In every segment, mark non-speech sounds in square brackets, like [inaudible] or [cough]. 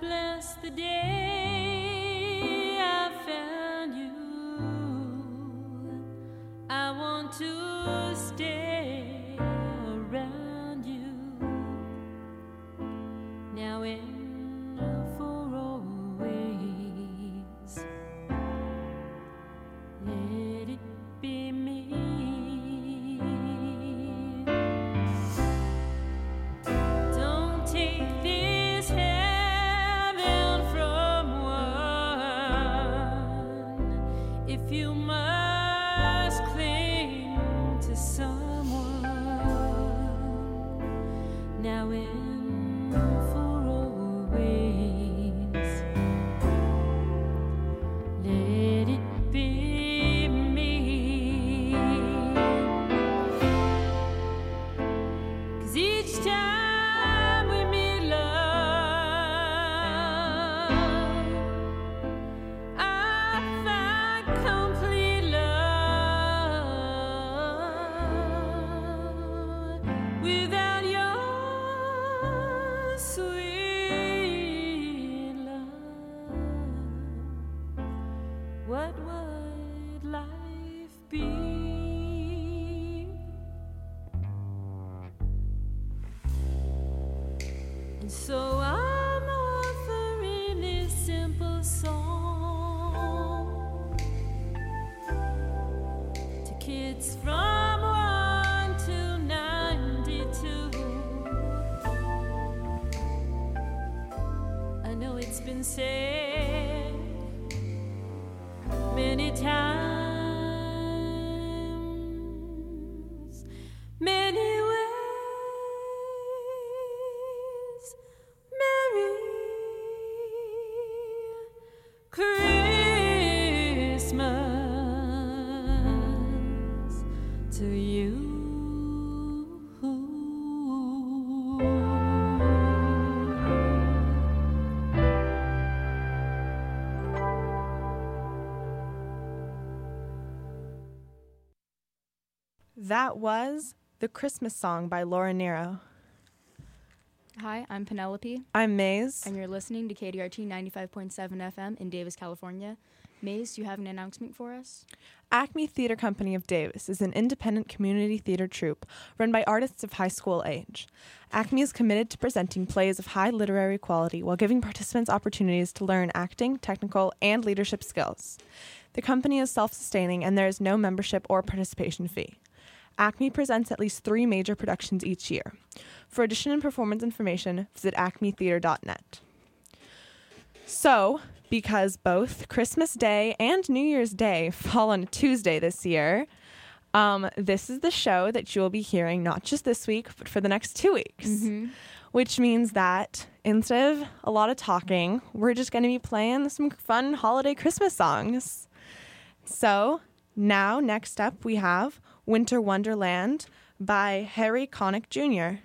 just the day I found you. I want to stay That was The Christmas Song by Laura Nyro. Hi, I'm Penelope, I'm Maze. and you're listening to KDRT 95.7 FM in Davis, California. Maze, do you have an announcement for us? Acme Theater Company of Davis is an independent community theater troupe run by artists of high school age. Acme is committed to presenting plays of high literary quality while giving participants opportunities to learn acting, technical, and leadership skills. The company is self sustaining and there is no membership or participation fee. Acme presents at least three major productions each year. For audition and performance information, visit acmetheater.net. So, because both Christmas Day and New Year's Day fall on a Tuesday this year, um, this is the show that you will be hearing not just this week, but for the next two weeks. Which means that instead of a lot of talking, we're just going to be playing some fun holiday Christmas songs. So, now, next up, we have Winter Wonderland by Harry Connick Jr.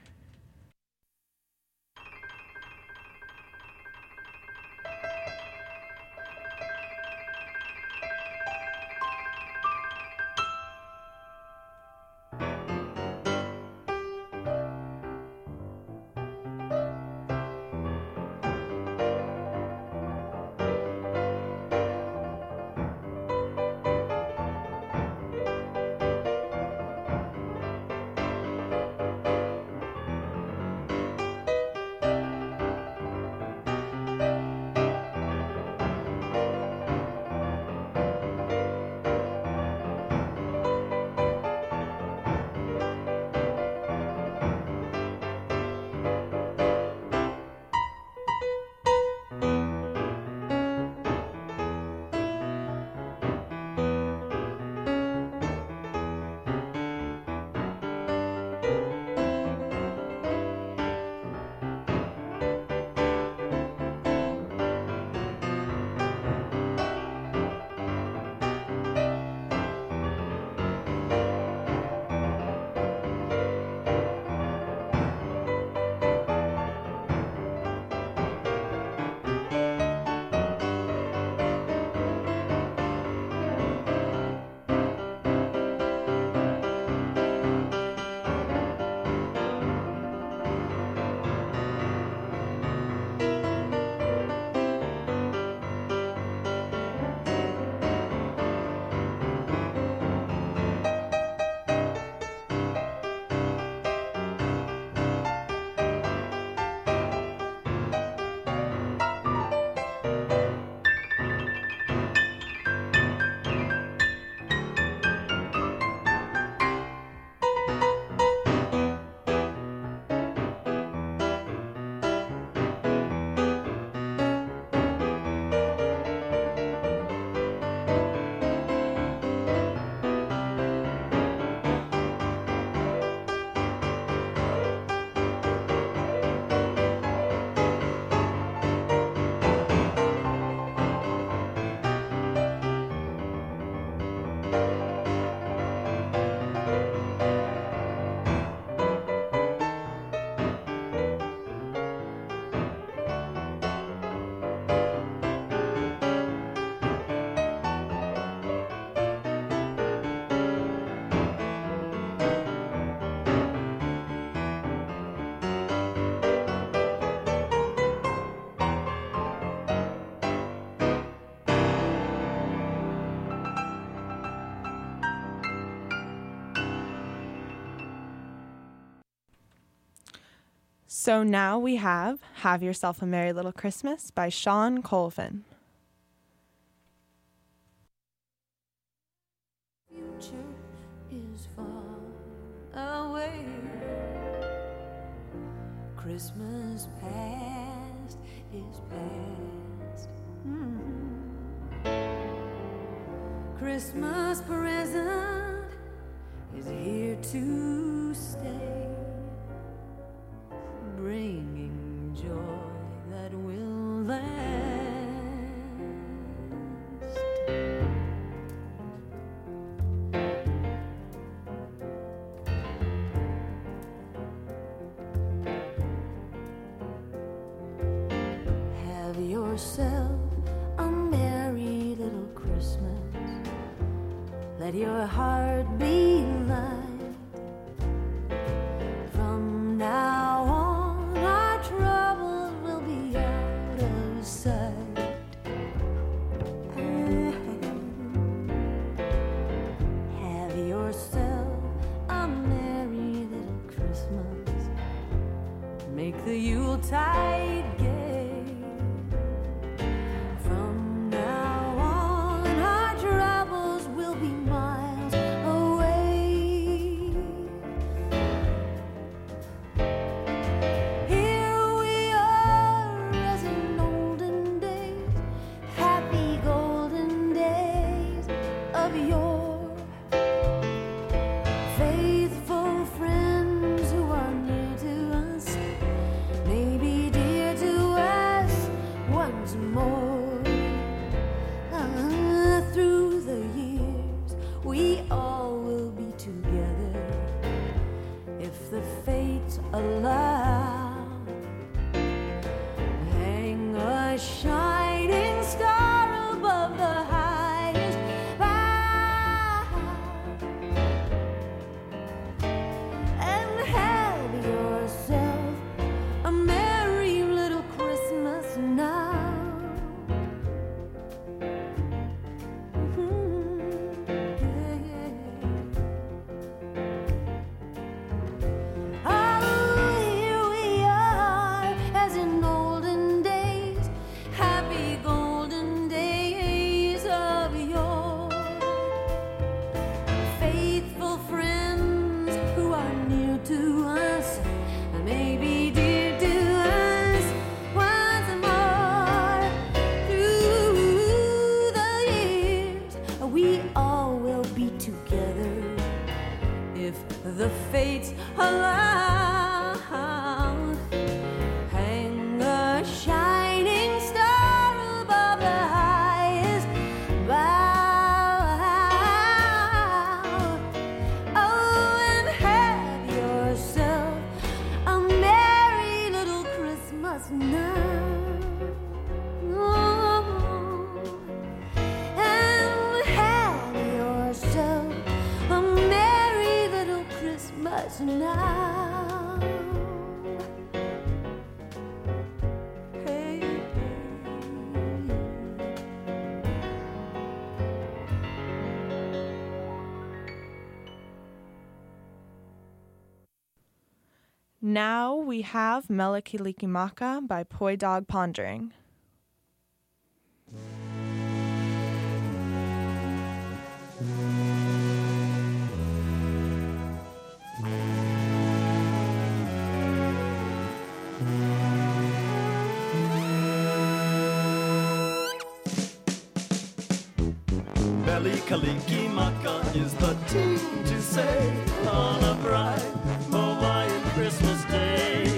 So now we have Have Yourself a Merry Little Christmas by Shawn Colvin. Away. Christmas past is past. Mm-hmm. Christmas present is here to stay bringing joy that will last. Have yourself a merry little Christmas. Let your heart be. we have Mele Kalikimaka by Poi Dog Pondering. Belly Kaliki Maka is the team to say on a bright Christmas Day.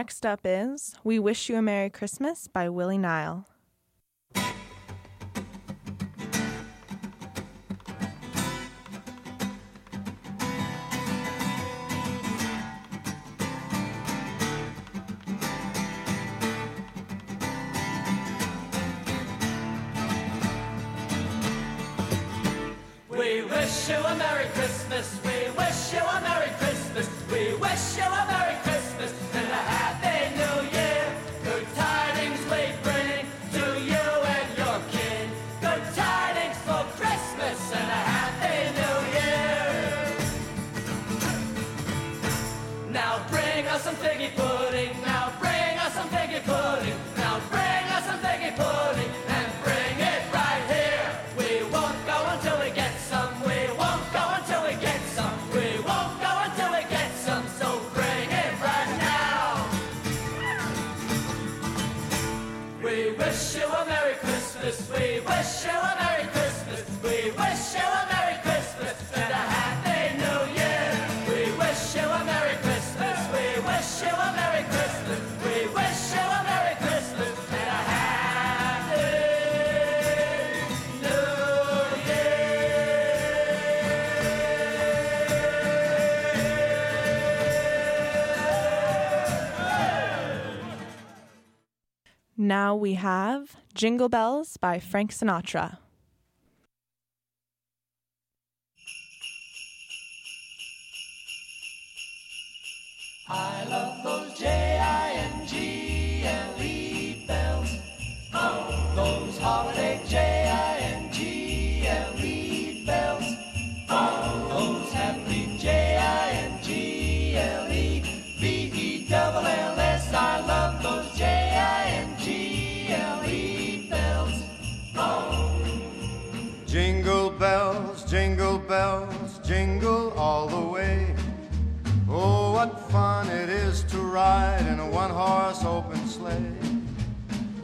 Next up is We Wish You a Merry Christmas by Willie Nile. We wish you a Merry Christmas. We wish you a Merry Christmas. We wish you a Merry Now we have Jingle Bells by Frank Sinatra.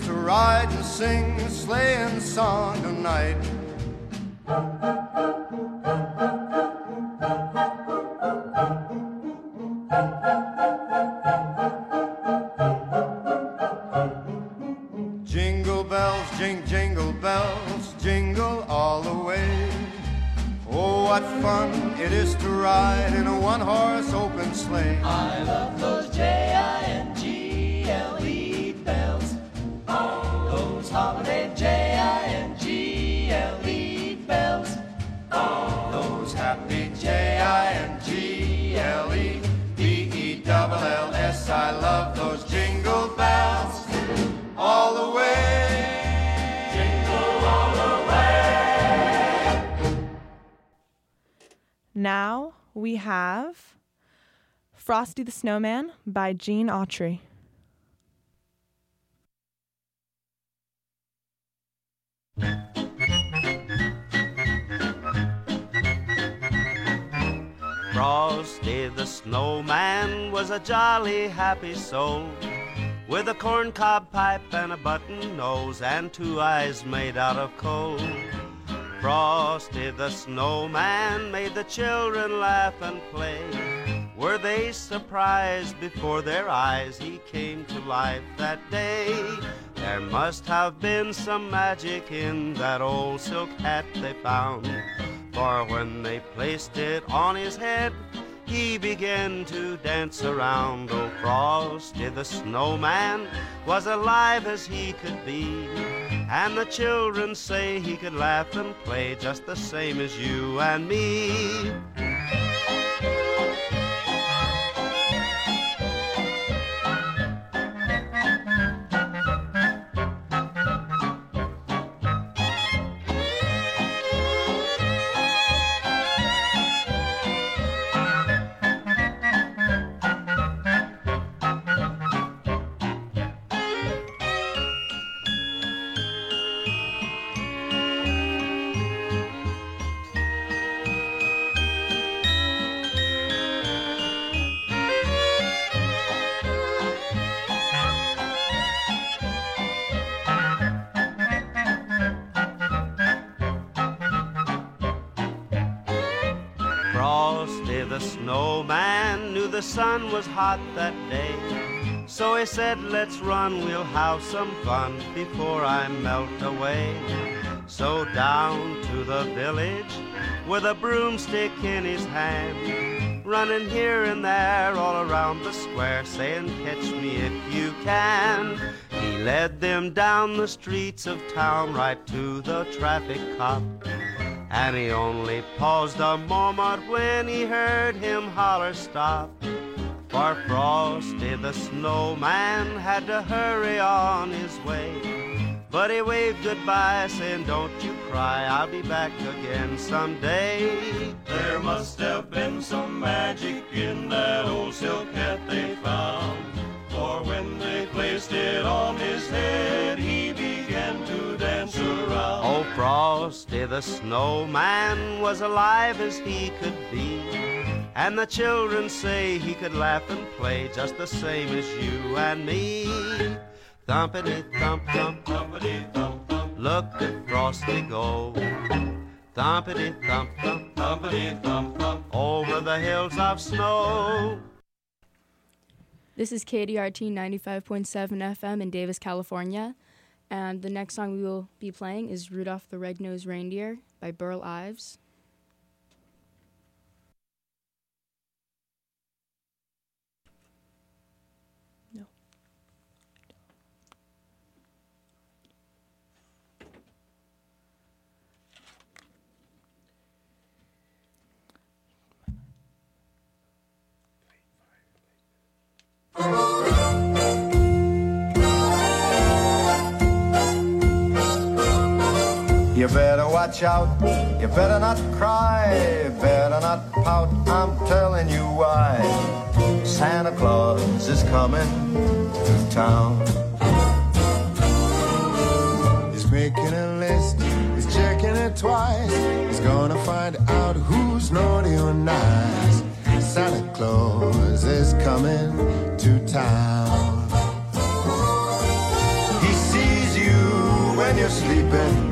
to ride and sing a sleighing song tonight. Frosty the Snowman by Gene Autry. Frosty the snowman was a jolly happy soul with a corncob pipe and a button nose and two eyes made out of coal. Frosty the snowman made the children laugh and play. Were they surprised before their eyes he came to life that day? There must have been some magic in that old silk hat they found. For when they placed it on his head, he began to dance around. Oh, Frosty the snowman was alive as he could be. And the children say he could laugh and play just the same as you and me. The snowman knew the sun was hot that day. So he said, Let's run, we'll have some fun before I melt away. So down to the village with a broomstick in his hand, running here and there all around the square, saying, Catch me if you can. He led them down the streets of town right to the traffic cop. And he only paused a moment when he heard him holler stop. For Frosty the snowman had to hurry on his way. But he waved goodbye, saying, Don't you cry, I'll be back again someday. There must have been some magic in the snowman was alive as he could be. And the children say he could laugh and play just the same as you and me. Thumpity thump thump, Thumpity thump thump, look at Frosty go. Thumpity thump thump, thumpity thump thump. over the hills of snow. This is KDRT 95.7 FM in Davis, California. And the next song we will be playing is Rudolph the Red-Nosed Reindeer by Burl Ives. You better watch out, you better not cry, better not pout, I'm telling you why. Santa Claus is coming to town. He's making a list, he's checking it twice. He's gonna find out who's naughty or nice. Santa Claus is coming to town. He sees you when you're sleeping.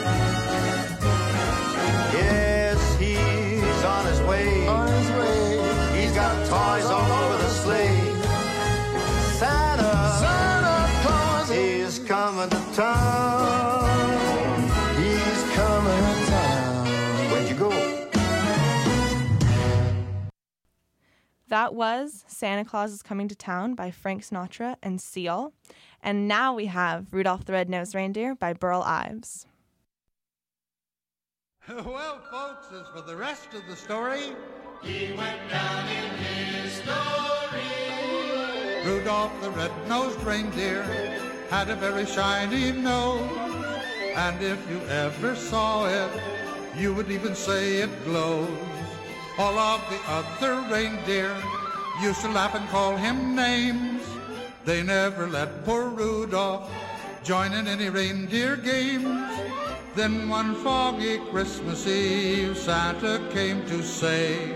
Toys all over the sleigh. Santa, Santa Claus is coming to town. He's coming to town. Where'd you go? That was Santa Claus is Coming to Town by Frank Sinatra and Seal. And now we have Rudolph the Red-Nosed Reindeer by Burl Ives. [laughs] well, folks, as for the rest of the story, He went down in history. Rudolph the red-nosed reindeer had a very shiny nose. And if you ever saw it, you would even say it glows. All of the other reindeer used to laugh and call him names. They never let poor Rudolph join in any reindeer games. Then one foggy Christmas Eve, Santa came to say,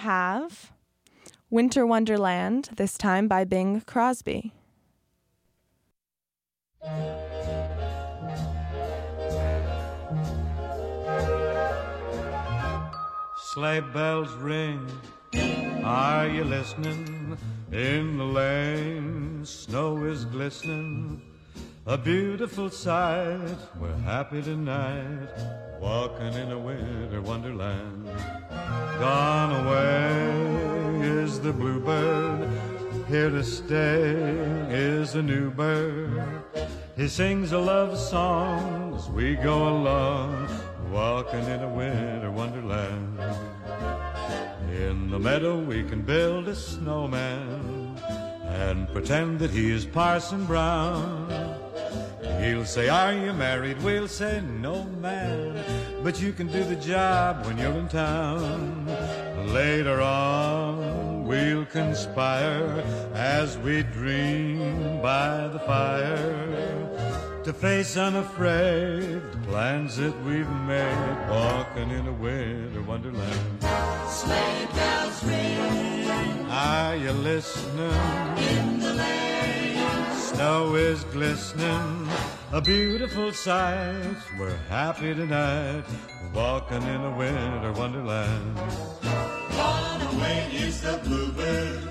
Have Winter Wonderland, this time by Bing Crosby. Sleigh bells ring. Are you listening? In the lane, snow is glistening. A beautiful sight. We're happy tonight, walking in a winter wonderland. Gone away is the bluebird. Here to stay is a new bird. He sings a love song as we go along, walking in a winter wonderland. In the meadow we can build a snowman and pretend that he is Parson Brown. He'll say, Are you married? We'll say, No, man. But you can do the job when you're in town. Later on, we'll conspire as we dream by the fire to face unafraid the plans that we've made, walking in a winter wonderland. Sleigh bells ring Are you listening? In the lane. Snow is glistening, a beautiful sight. We're happy tonight, walking in a winter wonderland. Gone away is the bluebird.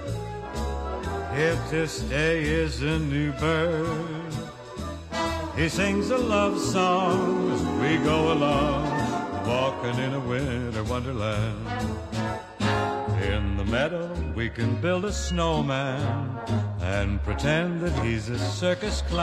If to stay is a new bird. He sings a love song as we go along, walking in a winter wonderland. Meadow, we can build a snowman and pretend that he's a circus clown.